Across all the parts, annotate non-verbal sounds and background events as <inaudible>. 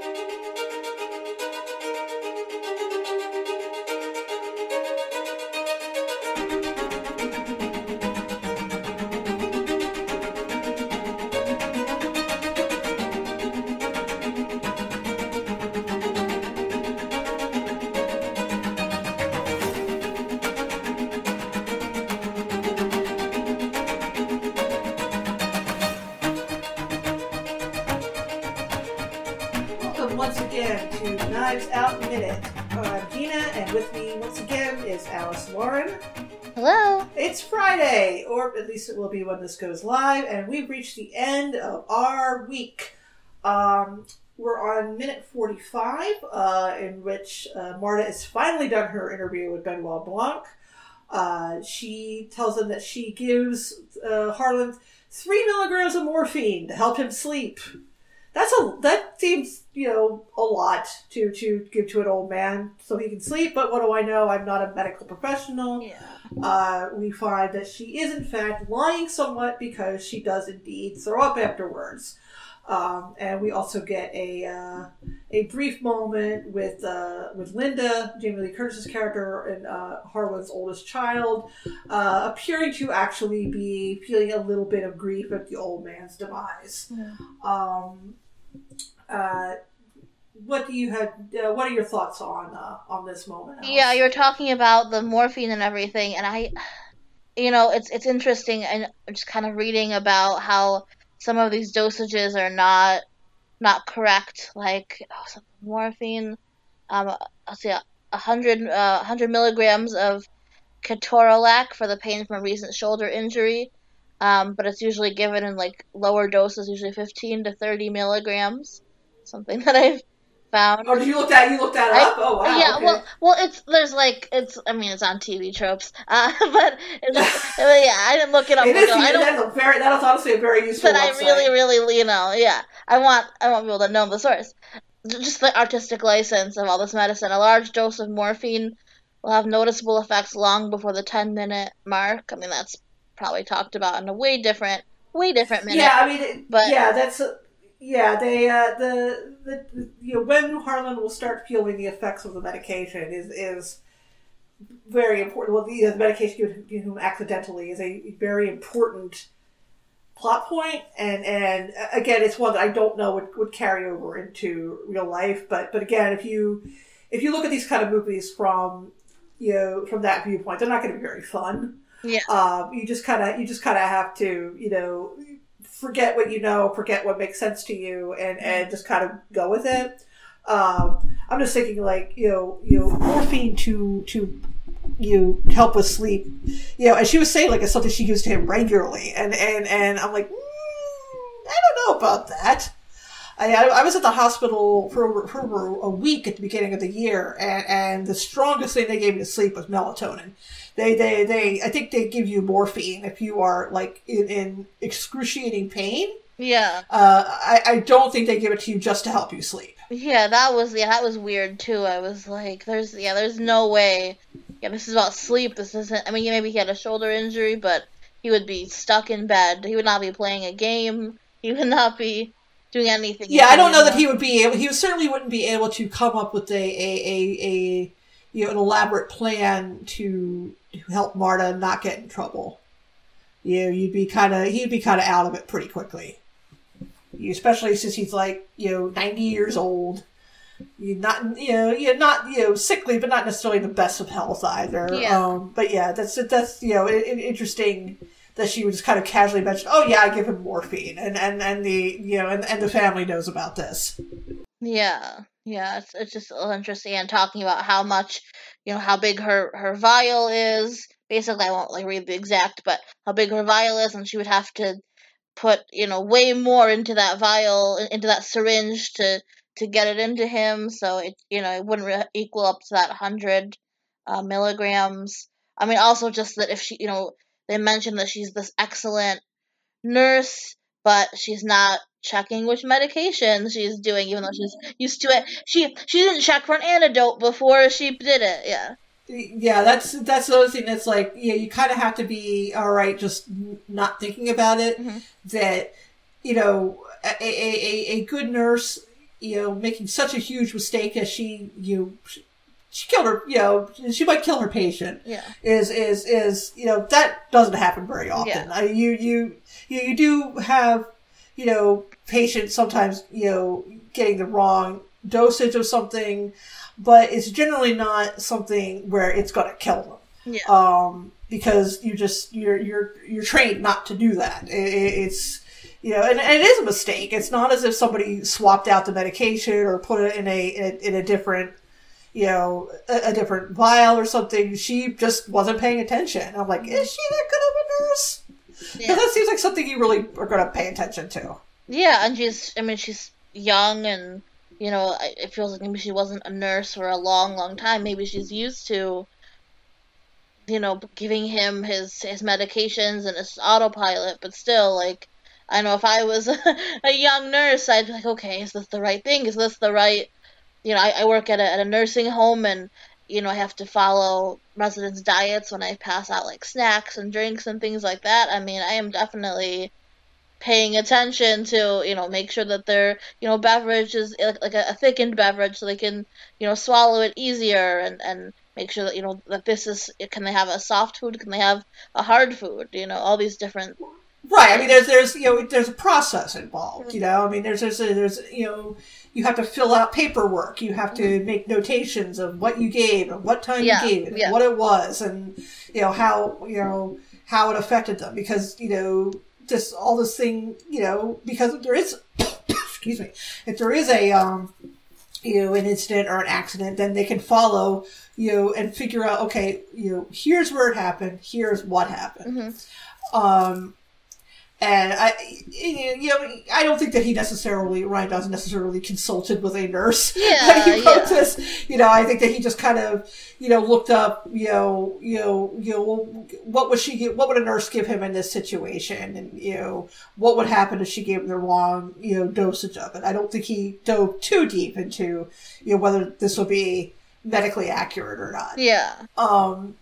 Welcome Knives Out Minute. I'm Gina, and with me once again is Alice Lauren. Hello. It's Friday, or at least it will be when this goes live, and we've reached the end of our week. Um, we're on minute 45, uh, in which uh, Marta has finally done her interview with Benoit Blanc. Uh, she tells him that she gives uh, Harlan three milligrams of morphine to help him sleep. That's a that seems you know a lot to to give to an old man so he can sleep. But what do I know? I'm not a medical professional. Yeah. Uh, we find that she is in fact lying somewhat because she does indeed throw up afterwards. Um, and we also get a uh, a brief moment with uh, with Linda, Jamie Lee Curtis's character, and uh, Harlan's oldest child, uh, appearing to actually be feeling a little bit of grief at the old man's demise. Um, uh, what do you have? Uh, what are your thoughts on uh, on this moment? Alice? Yeah, you were talking about the morphine and everything, and I, you know, it's it's interesting, and just kind of reading about how some of these dosages are not not correct. Like oh, morphine, um, I'll say a hundred uh, hundred milligrams of ketorolac for the pain from a recent shoulder injury. Um, but it's usually given in like lower doses, usually 15 to 30 milligrams. Something <laughs> that I've found. Oh, did you look that? You looked that I- up? Oh, wow. yeah, okay. well, well, it's there's like it's. I mean, it's on TV tropes, <laughs> uh, but it's <laughs> yeah, I didn't look it up. It is. I don't. That's a very. That is honestly a very useful. But I really, really, you know, yeah, I want I want people to know the source. Just the artistic license of all this medicine. A large dose of morphine will have noticeable effects long before the 10 minute mark. I mean, that's probably talked about in a way different, way different minute. Yeah, I mean, it, But- yeah, that's. Yeah, they uh, the, the you know when Harlan will start feeling the effects of the medication is is very important. Well, the, the medication given to him accidentally is a very important plot point, and and again, it's one that I don't know would, would carry over into real life. But but again, if you if you look at these kind of movies from you know from that viewpoint, they're not going to be very fun. Yeah. Um, you just kind of you just kind of have to you know forget what you know, forget what makes sense to you, and and just kind of go with it. Um, I'm just thinking like you know you know morphine to to you help with sleep, you know, and she was saying like it's something she gives to him regularly, and and and I'm like, mm, I don't know about that. I, I I was at the hospital for, for a week at the beginning of the year, and, and the strongest thing they gave me to sleep was melatonin. They, they, they, I think they give you morphine if you are like in, in excruciating pain. Yeah. Uh, I, I don't think they give it to you just to help you sleep. Yeah, that was yeah, that was weird too. I was like, there's yeah, there's no way. Yeah, this is about sleep. This isn't. I mean, maybe he had a shoulder injury, but he would be stuck in bed. He would not be playing a game. He would not be doing anything. Yeah, I don't know that he would be able. He certainly wouldn't be able to come up with a a, a, a you know an elaborate plan to, to help Marta not get in trouble. You know, you'd be kind of he'd be kind of out of it pretty quickly. You, especially since he's like you know ninety years old. You're not you know you're not you know sickly, but not necessarily the best of health either. Yeah. Um, but yeah, that's that's you know interesting that she would just kind of casually mention, "Oh yeah, I give him morphine," and and and the you know and, and the family knows about this. Yeah, yeah. It's it's just interesting and talking about how much, you know, how big her her vial is. Basically, I won't like read the exact, but how big her vial is, and she would have to put you know way more into that vial into that syringe to to get it into him. So it you know it wouldn't re- equal up to that hundred uh, milligrams. I mean, also just that if she you know they mentioned that she's this excellent nurse, but she's not checking which medication she's doing, even though she's used to it. She she didn't check for an antidote before she did it. Yeah. Yeah, that's that's the other thing that's like, yeah, you kind of have to be all right, just not thinking about it. Mhm. That you know, a, a, a, a good nurse you know, making such a huge mistake as she, you, she, she killed her, you know, she might kill her patient. Yeah. Is is is you know that doesn't happen very often. Yeah. I, you you you you do have you know patients sometimes you know getting the wrong dosage of something, but it's generally not something where it's going to kill them. Yeah. Um, because you just you're you're you're trained not to do that. It, it- it's you know, and, and it is a mistake. It's not as if somebody swapped out the medication or put it in a in a, in a different you know a, a different vial or something. She just wasn't paying attention. I'm like, is she that good of a nurse? Yeah. that seems like something you really are going to pay attention to. Yeah, and she's, I mean, she's young and, you know, it feels like maybe she wasn't a nurse for a long, long time. Maybe she's used to, you know, giving him his, his medications and his autopilot, but still, like, I know if I was <laughs> a young nurse, I'd be like, okay, is this the right thing? Is this the right, you know, I, I work at a, at a nursing home and, you know, I have to follow residents' diets when I pass out, like, snacks and drinks and things like that. I mean, I am definitely paying attention to you know make sure that their you know beverage is like, like a, a thickened beverage so they can you know swallow it easier and and make sure that you know that this is can they have a soft food can they have a hard food you know all these different Right. I mean, there's there's you know there's a process involved. You know, I mean, there's there's there's you know you have to fill out paperwork. You have to make notations of what you gave and what time Yeah, you gave it, yeah. and what it was, and you know how you know how it affected them because you know just all this thing you know because there is <coughs> excuse me if there is a um you know an incident or an accident then they can follow you know and figure out okay you know here's where it happened here's what happened Mhm. um and I, you know, I don't think that he necessarily Rian doesn't necessarily consulted with a nurse Yeah, <laughs> when he wrote yeah. this. You know, I think that he just kind of, you know, looked up, you know, you know, you know, what would she, give, what would a nurse give him in this situation, and you know, what would happen if she gave him the wrong, you know, dosage of it. I don't think he dove too deep into, you know, whether this will be medically accurate or not. yeah Um,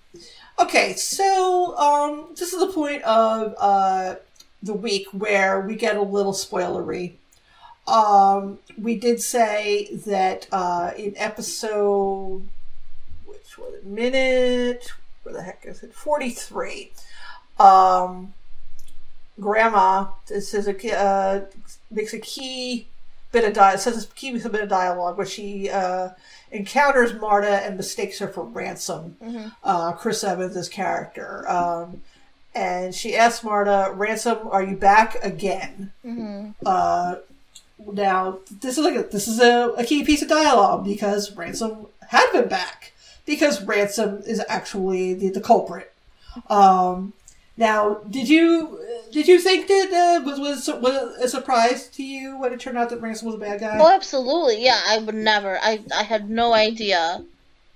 okay, so um, this is the point of uh, the week where we get a little spoilery. Um, we did say that uh, in episode, which was it, minute, where the heck is it? 43. Um, Grandma, this is a, uh, makes a key bit of dialogue, says a key bit of dialogue where she uh, encounters Marta and mistakes her for ransom Mhm. uh, Chris Evans' character. Um, and she asks Marta, "Ransom, are you back again?" hmm Uh, now, this is like a, this is a, a key piece of dialogue because Ransom had been back because Ransom is actually the, the culprit. Um, now, did you did you think that uh, was was was a surprise to you when it turned out that Ransom was a bad guy? oh absolutely yeah I would never I I had no idea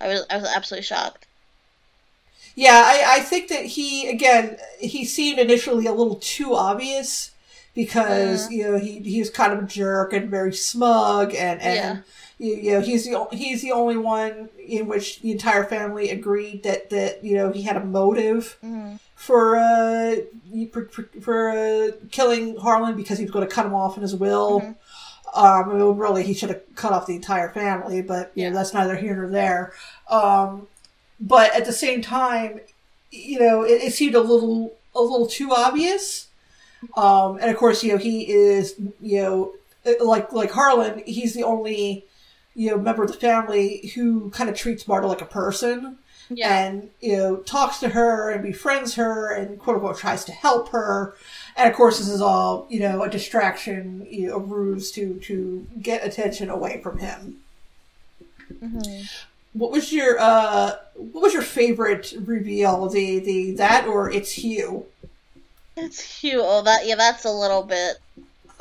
I was I was absolutely shocked Yeah, I, I think that he again he seemed initially a little too obvious because you know he he was kind of a jerk and very smug and and you, you know he's the he's the only one in which the entire family agreed that that you know he had a motive hmm for uh for, for, uh, killing Harlan because he was going to cut him off in his will. Mhm. Um, I mean, really, he should have cut off the entire family, but you know that's neither here nor there. Um, but at the same time, you know, it, it seemed a little a little too obvious. Um, and of course, you know, he is you know like like Harlan, he's the only you know member of the family who kind of treats Marta like a person yeah. and you know talks to her and befriends her and quote unquote tries to help her. And of course this is all you know a distraction you know, a ruse to to get attention away from him. Hmm what was your uh what was your favorite reveal? The the that or it's Hugh? It's Hugh. Oh that yeah that's a little bit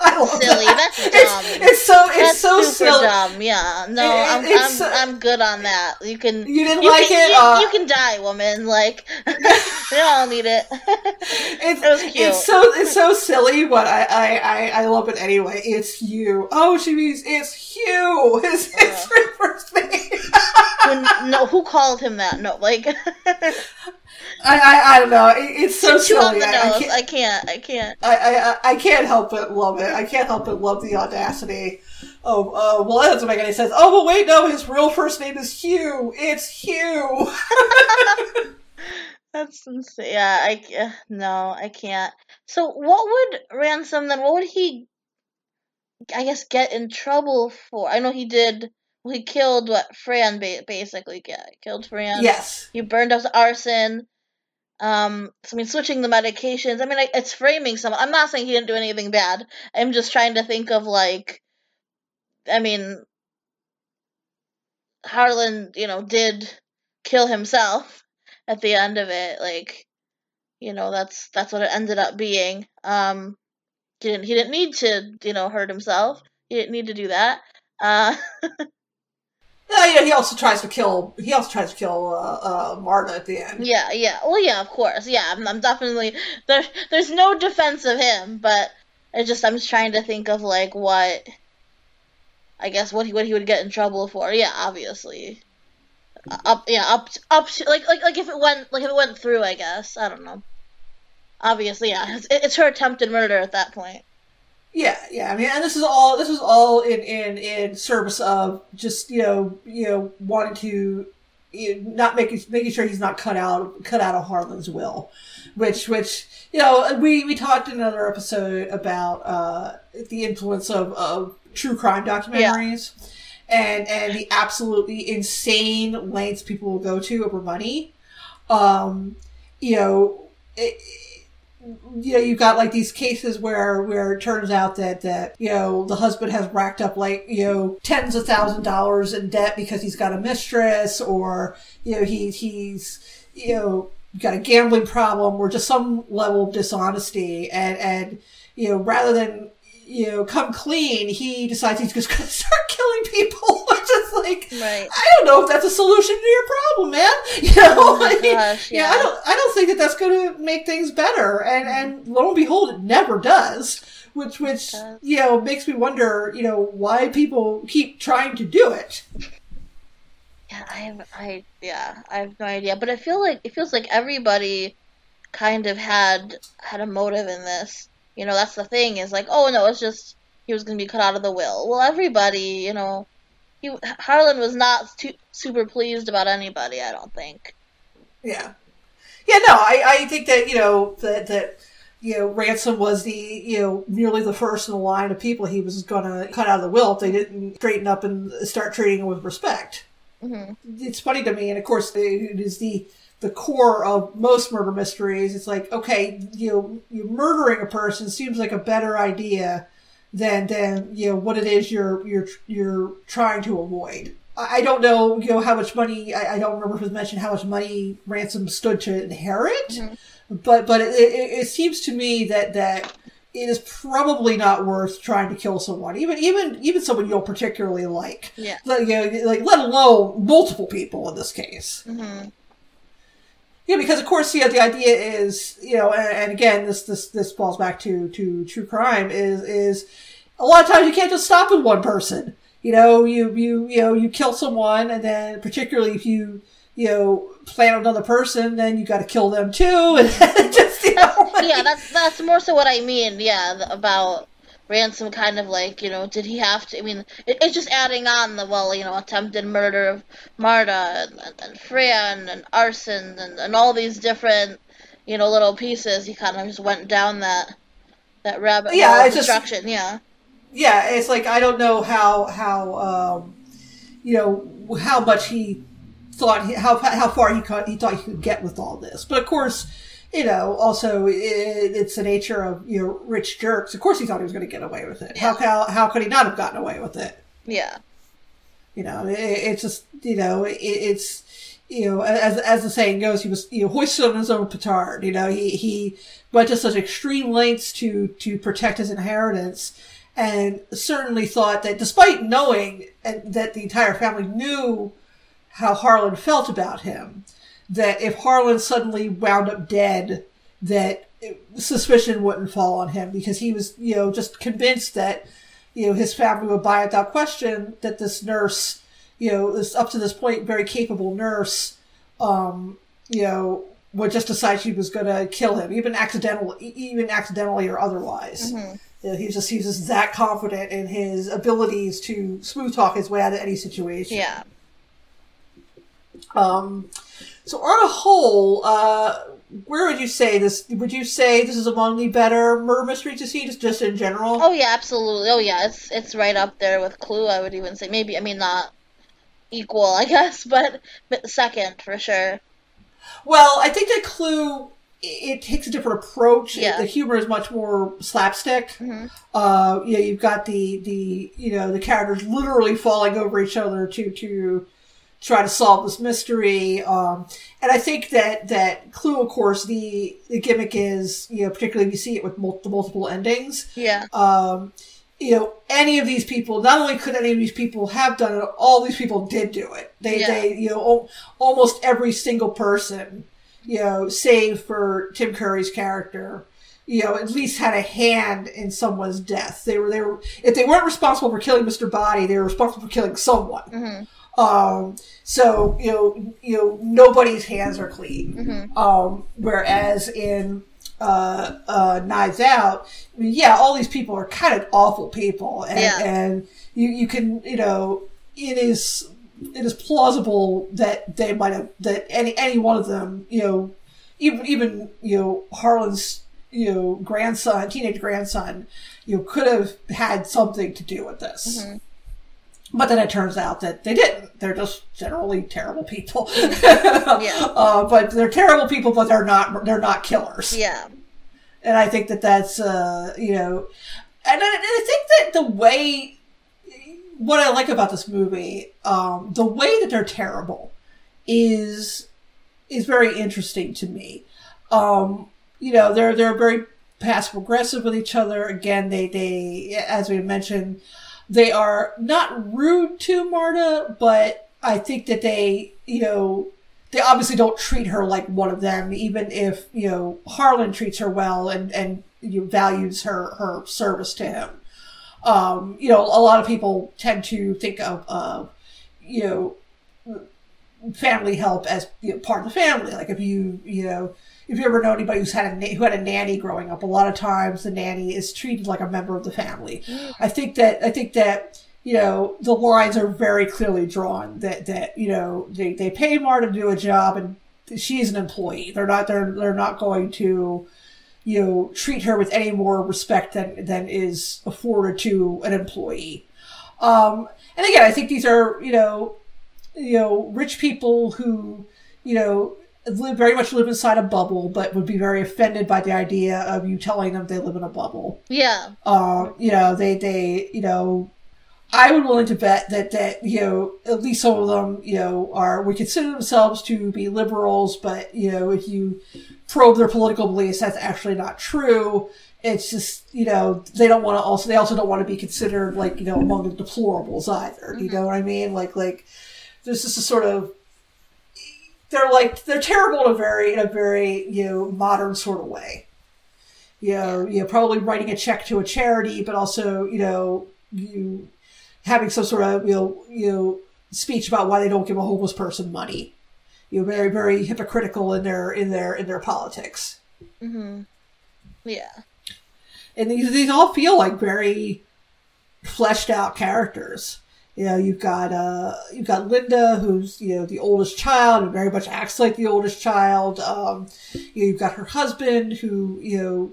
<laughs> I love Silly, that. that's It's, dumb. it's so it's That's so super silly. dumb. Yeah, no, It- I'm, I'm, uh, I'm good on that. You can, You didn't you like can, it? You, Uh, you can die, woman. Like, <laughs> we <laughs> all need it. It's, It was cute. it's so it's so silly, but I, I, I, I love it anyway. It's you. Oh, she means it's Hugh. His, his first name. When, no, who called him that? No, like, I, I, I don't know. It, it's so too silly. I, I can't, I can't. I can't. I, I, I can't help but love it. I can't help but love the audacity oh, uh, well, that doesn't make any sense. Oh, but wait, no, his real first name is Hugh. It's Hugh. <laughs> That's insane. Yeah, I uh, no, I can't. So, what would ransom then? What would he? I guess get in trouble for. I know he did. Well, he killed what Fran ba- basically get killed Fran. yes. He burned up arson. Um, so I mean, switching the medications. I mean, it's framing some. I'm not saying he didn't do anything bad. I'm just trying to think of like, I mean, Harlan, you know, did kill himself at the end of it. Like, you know, that's that's what it ended up being. Um, he didn't he didn't need to, you know, hurt himself. He didn't need to do that. Uh, <laughs> You know, he also tries to kill. He also tries to kill uh, uh, Marta at the end. Yeah, yeah. Well, yeah, of course. Yeah, I'm, I'm definitely there. There's no defense of him, but I just I'm just trying to think of like what I guess what he what he would get in trouble for. Yeah, obviously. Up yeah up up to, like like like if it went like if it went through I guess I don't know. Obviously, yeah, it's, it's her attempted murder at that point. Yeah, yeah. I mean, and this is all this is all in in in service of just you know you know wanting to you know, not making making sure he's not cut out cut out of Harlan's will, which which you know we we talked in another episode about uh, the influence of of true crime documentaries. And, and the absolutely insane lengths people will go to over money. Um, you know, it, you know, you've got like these cases where where it turns out that that you know the husband has racked up like you know tens of thousand dollars in debt because he's got a mistress, or you know he he's you know got a gambling problem, or just some level of dishonesty, and and you know rather than you know come clean, he decides he's just going <laughs> to start killing people. Is like Right. I don't know if that's a solution to your problem, man. <laughs> You know, Oh my I mean, gosh, yeah, yeah. I don't, I don't think that that's going to make things better. And and lo and behold, it never does. Which which does. you know makes me wonder, you know, why people keep trying to do it. Yeah, I have, I yeah, I have no idea. But I feel like it feels like everybody kind of had had a motive in this. You know, that's the thing is like, oh no, it's just he was gonna be cut out of the will. Well, everybody, you know, he Harlan was not too, super pleased about anybody. I don't think. Yeah, yeah. No, I I think that you know that that. You know, Ransom was the, you know, nearly the first in the line of people he was going to cut out of the will if they didn't straighten up and start treating him with respect. hmm it's funny to me, and of course, it is the the core of most murder mysteries. It's like, okay, you know, you murdering a person seems like a better idea than than you know what it is you're you're you're trying to avoid. I don't know, you know, how much money. I, I don't remember if it was mentioned how much money ransom stood to inherit, Mhm. but but it, it, it seems to me that that it is probably not worth trying to kill someone, even even even someone you don't particularly like. Yeah. Like, you know, like let alone multiple people in this case. hmm Yeah, because of course, you know, the idea is, you know, and, and again, this this this falls back to to true crime is is a lot of times you can't just stop with one person. You know, you you you know you kill someone, and then particularly if you you know plan another person, then you got to kill them too, <laughs> and just you know, like- Yeah, that's that's more so what I mean. Yeah, th- about ransom, kind of like you know, did he have to? I mean, it, it's just adding on the well, you know, attempted murder of Marta and, and, and Fran and arson and, and all these different you know little pieces. He kind of just went down that that rabbit Yeah, hole of it's just- destruction. Yeah, yeah, it's like I don't know how how um, you know how much he thought he, how how far he could, he thought he could get with all this, but of course. You know, also it, it's the nature of you know rich jerks. Of course, he thought he was going to get away with it. How, how how could he not have gotten away with it? yeah, You know, it, it's just you know it, it's you know as as the saying goes, he was you know hoisted on his own petard. You know, he he went to such extreme lengths to to protect his inheritance, and certainly thought that despite knowing and that the entire family knew how Harlan felt about him, that if Harlan suddenly wound up dead, that suspicion wouldn't fall on him because he was you know just convinced that you know his family would buy it without question that this nurse you know this up to this point very capable nurse um you know would just decide she was going to kill him even accidentally even accidentally or otherwise Mhm. You know, he's just he's just that confident in his abilities to smooth talk his way out of any situation. Yeah. Um, so on a whole, uh, where would you say this? Would you say this is among the better murder mysteries to see, just just in general? Oh yeah, absolutely. Oh yeah, it's it's right up there with Clue. I would even say maybe. I mean, not equal, I <laughs> guess, but but second for sure. Well, I think that Clue it takes a different approach. Yeah. The humor is much more slapstick. Mm-hmm. Uh, yeah, you've got the the you know the characters literally falling over each other to to try to solve this mystery. Um, and I think that that Clue, of course, the the gimmick is you know particularly if you see it with mul- the multiple endings. Yeah. um, you know, any of these people, not only could any of these people have done it, all these people did do it. They, Yeah. they, you know, al- almost every single person, you know, save for Tim Curry's character, you know, at least had a hand in someone's death. They were, they were, if they weren't responsible for killing Mr. Body, they were responsible for killing someone. hmm Um, so, you know, you know, nobody's hands are clean. hmm Um, whereas in uh, uh, Knives Out, I mean, yeah, all these people are kind of awful people, and, Yeah. and you you can you know it is it is plausible that they might have that any any one of them you know even even you know Harlan's you know grandson teenage grandson you know, could have had something to do with this. Mhm. But then it turns out that they didn't. They're just generally terrible people. <laughs> Yeah. <laughs> Uh, but they're terrible people, but they're not. They're not killers. Yeah. And I think that that's uh, you know, and I, and I think that the way what I like about this movie, um, the way that they're terrible, is is very interesting to me. Um, you know, they're they're very passive aggressive with each other. Again, they they as we mentioned, they are not rude to Marta, but I think that they you know they obviously don't treat her like one of them, even if you know Harlan treats her well and and you know, values her her service to him. Um, you know, a lot of people tend to think of uh, you know family help as you know, part of the family. Like if you you know if you ever know anybody who's had a na- who had a nanny growing up, a lot of times the nanny is treated like a member of the family. I think that I think that you know the lines are very clearly drawn that that you know they, they pay Marta to do a job and she's an employee. They're not they're they're not going to you know treat her with any more respect than than is afforded to an employee. Um, and again, I think these are you know you know rich people who you know live very much live inside a bubble, but would be very offended by the idea of you telling them they live in a bubble Yeah. uh, you know, they, they, you know, I would willing to bet that, that, you know, at least some of them, you know, are, would consider themselves to be liberals, but, you know, if you probe their political beliefs, that's actually not true. It's just, you know, they don't want to also, they also don't want to be considered like, you know, among the deplorables either. You know what I mean? Like, like, there's just a sort of, they're like, they're terrible in a very, in a very, you know, modern sort of way you know, you know, probably writing a check to a charity, but also, you know, you having some sort of, you know, you know, speech about why they don't give a homeless person money. You know, very, very hypocritical in their in their in their politics. Mm-hmm. Yeah. And these these all feel like very fleshed out characters. You know, you've got uh you've got Linda, who's you know the oldest child and very much acts like the oldest child. Um, you've got her husband, who you know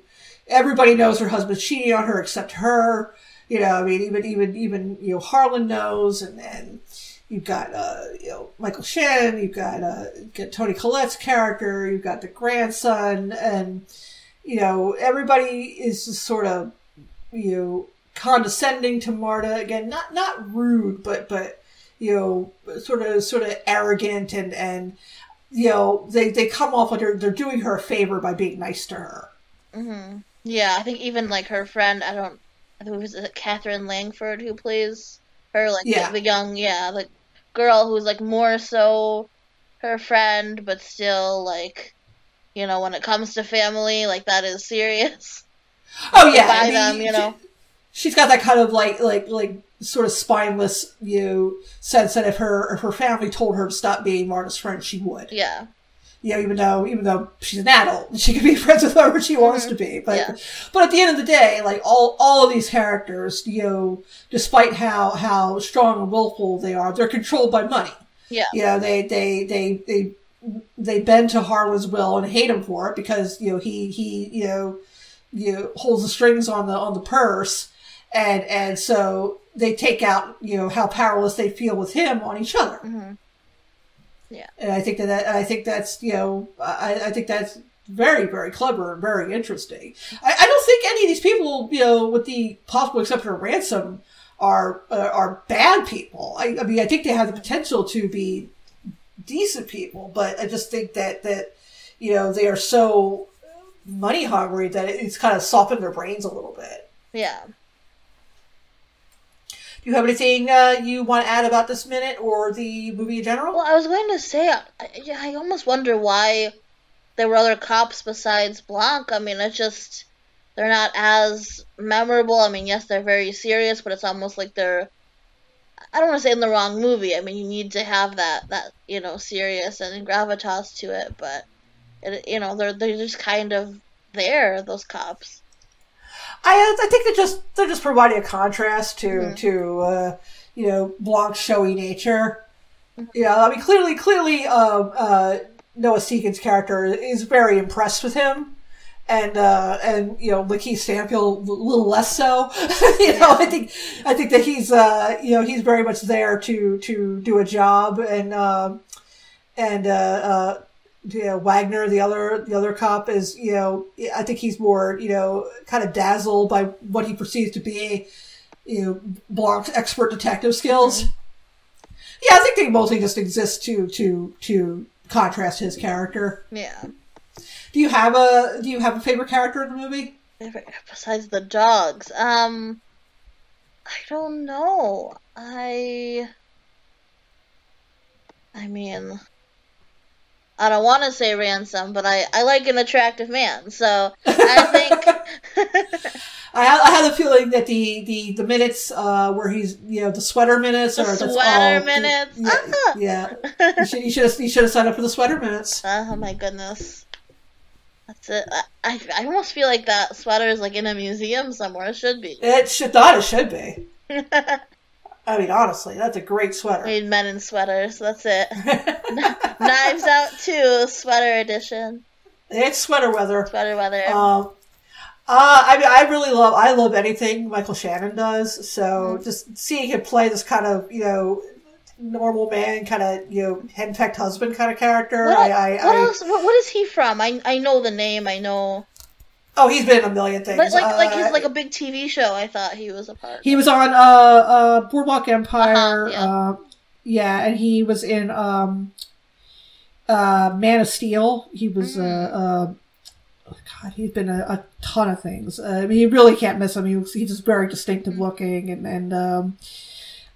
everybody knows her husband's cheating on her except her. You know, I mean, even even even you know Harlan knows, and and you've got uh you know Michael Shannon, you've got uh you've got Toni Collette's character, you've got the grandson, and you know everybody is just sort of you know condescending to Marta again, not not rude, but but you know sort of sort of arrogant and and you know they they come off like they're they're doing her a favor by being nice to her. hmm Yeah, I think even like her friend, I don't, I think it was Katherine Langford who plays her, like the- Yeah. the, young, yeah, the girl who's like more so her friend, but still like, you know, when it comes to family, like that is serious. Oh yeah, By I mean, them, you know. She, has got that kind of like like like sort of spineless you know sense that if her if her family told her to stop being Marta's friend, she would. Yeah, You know, even though even though she's an adult, she can be <laughs> friends with whoever she wants to mm-hmm. be. But Yeah. but at the end of the day, like all all of these characters, you know, despite how how strong and willful they are, they're controlled by money. Yeah. You know, they they they they they bend to Harlan's will and hate him for it because you know he he you know you know, holds the strings on the on the purse, and and so they take out you know how powerless they feel with him on each other. hmm And I think that, that I think that's you know I, I think that's very very clever and very interesting. I, I don't think any of these people you know with the possible exception of ransom are uh, are bad people. I, I mean I think they have the potential to be decent people, but I just think that that you know they are so money hungry that it's kind of softened their brains a little bit. Yeah. Do you have anything uh, you want to add about this minute or the movie in general? Well, I was going to say, I, I, almost wonder why there were other cops besides Blanc. I mean, it's just they're not as memorable. I mean, yes, they're very serious, but it's almost like they're. I don't want to say in the wrong movie. I mean, you need to have that that you know serious and gravitas to it, but it, you know they're they're just kind of there. Those cops. I I think they're just they're just providing a contrast to Mhm. to uh, you know Blanc's showy nature. Yeah, I mean clearly clearly um, uh, Noah Segan's character is very impressed with him. And uh, and you know Lakeith Stanfield a little less so. <laughs> you know I think I think that he's uh, you know he's very much there to to do a job and um and uh, uh, you know, Wagner, the other the other cop, is you know I think he's more you know kind of dazzled by what he perceives to be you know Blanc's expert detective skills. Yeah, I think they mostly just exist to to to contrast his character. Yeah. Do you have a do you have a favorite character in the movie? Besides the dogs, um, I don't know. I, I mean, I don't want to say ransom, but I I like an attractive man, so I <laughs> think. I, I had a feeling that the the the minutes uh, where he's you know the sweater minutes The or sweater all- minutes? Yeah, Ah! <laughs> yeah. You should you should have you should have signed up for the sweater minutes. <laughs> oh my goodness, that's it. I, I I almost feel like that sweater is like in a museum somewhere. It should be. It should thought it should be. I mean, honestly, that's a great sweater. Made men in sweaters. That's it. <laughs> Knives Out too, sweater edition, it's sweater weather. sweater weather. Um, uh, I mean, I really love I love anything Michael Shannon does. So Mm-hmm. just seeing him play this kind of you know normal man, kind of you know henpecked husband kind of character. What, I, I, what I else? What, what is he from? I I know the name. I know, oh, he's been in a million things. but like like he's Uh, like a big TV show. I thought he was a part. He was on uh, uh, Boardwalk Empire. Uh-huh, yeah. uh, yeah, and he was in um, uh, Man of Steel. He was Mm. uh, uh, oh God, he's been a, a ton of things. Uh, I mean, you really can't miss him. He was, he's just very distinctive Mm. looking, and and um,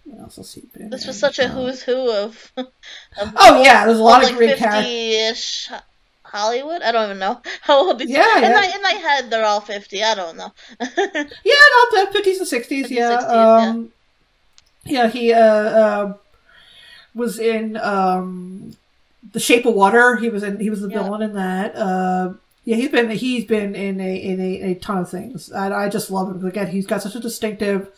what else has he been? This was in? such a Uh, who's who of. <laughs> of Oh yeah, there's a lot like of great characters. Hollywood. I don't even know <laughs> how old these. Yeah, in yeah. my in my head, they're all fifty. I don't know. <laughs> Yeah, no, the fifties and sixties. Yeah, 60s, yeah. um, yeah. He uh, uh, was in um, The Shape of Water. He was in. He was the Yeah. villain in that. Uh, yeah, he's been he's been in a in a, a ton of things, and I just love him. Again, he's got such a distinctive,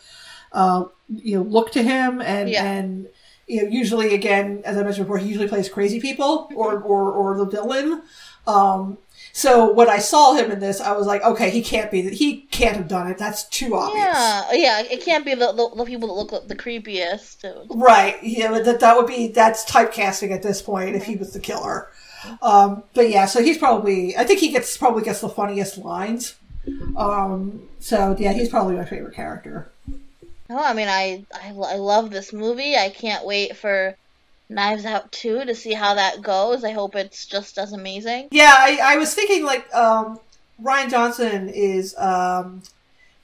uh, you know, look to him, and Yeah. and you know, usually again, as I mentioned before, he usually plays crazy people or or or the villain. Um, so when I saw him in this, I was like, okay, he can't be. That. He can't have done it. That's too obvious. Yeah, yeah. It can't be the, the the people that look the creepiest. Right. Yeah, but that that would be that's typecasting at this point if he was the killer. Um, but yeah, so he's probably I think he gets probably gets the funniest lines. Um, so yeah, he's probably my favorite character. No, I mean I, I I love this movie. I can't wait for Knives Out 2 to see how that goes. I hope it's just as amazing. Yeah, I, I was thinking like um, Rian Johnson is um,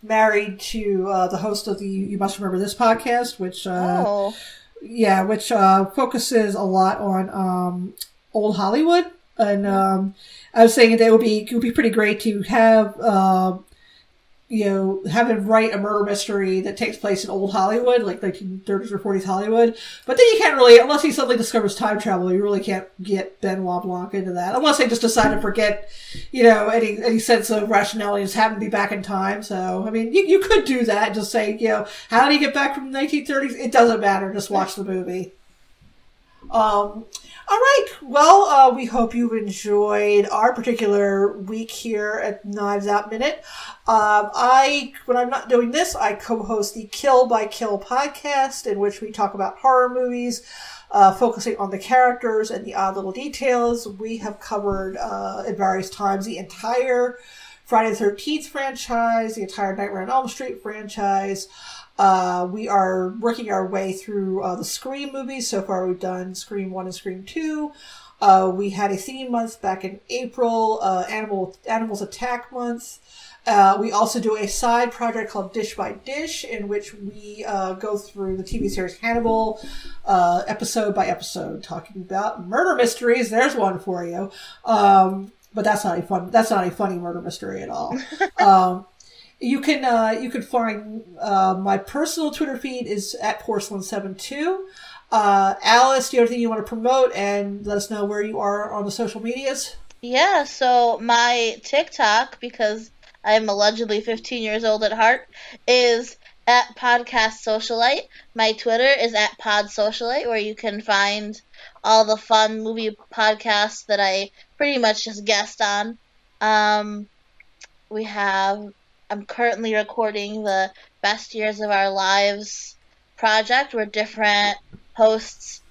married to uh, the host of the You Must Remember This podcast, which uh, oh, yeah, which uh, focuses a lot on um, old Hollywood, and um, I was saying that it would be it would be pretty great to have uh, you know, have him write a murder mystery that takes place in old Hollywood, like 1930s or 40s Hollywood. But then you can't really, unless he suddenly discovers time travel, you really can't get Benoit Blanc into that. Unless they just decide to forget, you know, any, any sense of rationality, just have him be back in time. So, I mean, you, you could do that, just say, you know, how did he get back from the 1930s? It doesn't matter, just watch the movie. Um, all right. Well, uh, we hope you've enjoyed our particular week here at Knives Out Minute. Um, I, when I'm not doing this, I co-host the Kill by Kill podcast, in which we talk about horror movies, uh, focusing on the characters and the odd little details. We have covered uh, at various times the entire Friday the Thirteenth franchise, the entire Nightmare on Elm Street franchise. Uh, we are working our way through uh, the Scream movies. So far, we've done Scream 1 and Scream 2. Uh, we had a theme month back in April, uh, Animal Animals Attack Month. Uh, we also do a side project called Dish by Dish, in which we uh, go through the TV series Hannibal episode by episode, talking about murder mysteries. There's one for you. Um, but that's not a fun. That's not a funny murder mystery at all. <laughs> um, you can uh, you can find uh, my personal Twitter feed is at porcelain72. Uh, Alice, do you have anything you want to promote and let us know where you are on the social medias? Yeah, so my TikTok, because I'm allegedly 15 years old at heart, is at Podcast Socialite. My Twitter is at Pod Socialite, where you can find all the fun movie podcasts that I pretty much just guest on. Um, we have I'm currently recording the Best Years of Our Lives project where different hosts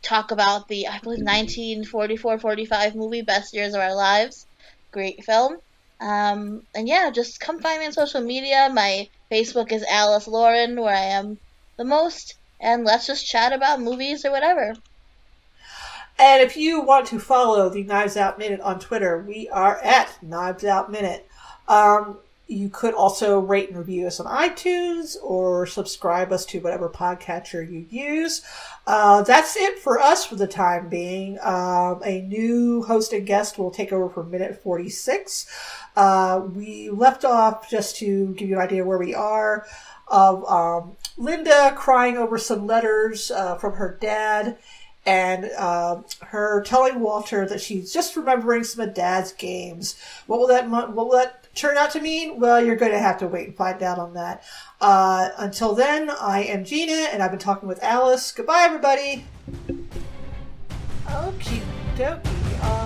talk about the, I believe, 1944 45 movie, Best Years of Our Lives. Great film. Um, and yeah, just come find me on social media. My Facebook is Alice Lauren, where I am the most, and let's just chat about movies or whatever. And if you want to follow the Knives Out Minute on Twitter, we are at Knives Out Minute. Um, you could also rate and review us on iTunes or subscribe us to whatever podcatcher you use. Uh, that's it for us for the time being. Um, a new host and guest will take over for minute 46. Uh, we left off just to give you an idea where we are of um, Linda crying over some letters uh, from her dad and uh, her telling Walter that she's just remembering some of Dad's games. What will that what will that turn out to mean? Well, you're going to have to wait and find out on that. Uh, until then, I am Gina, and I've been talking with Alice. Goodbye, everybody. Okie dokie.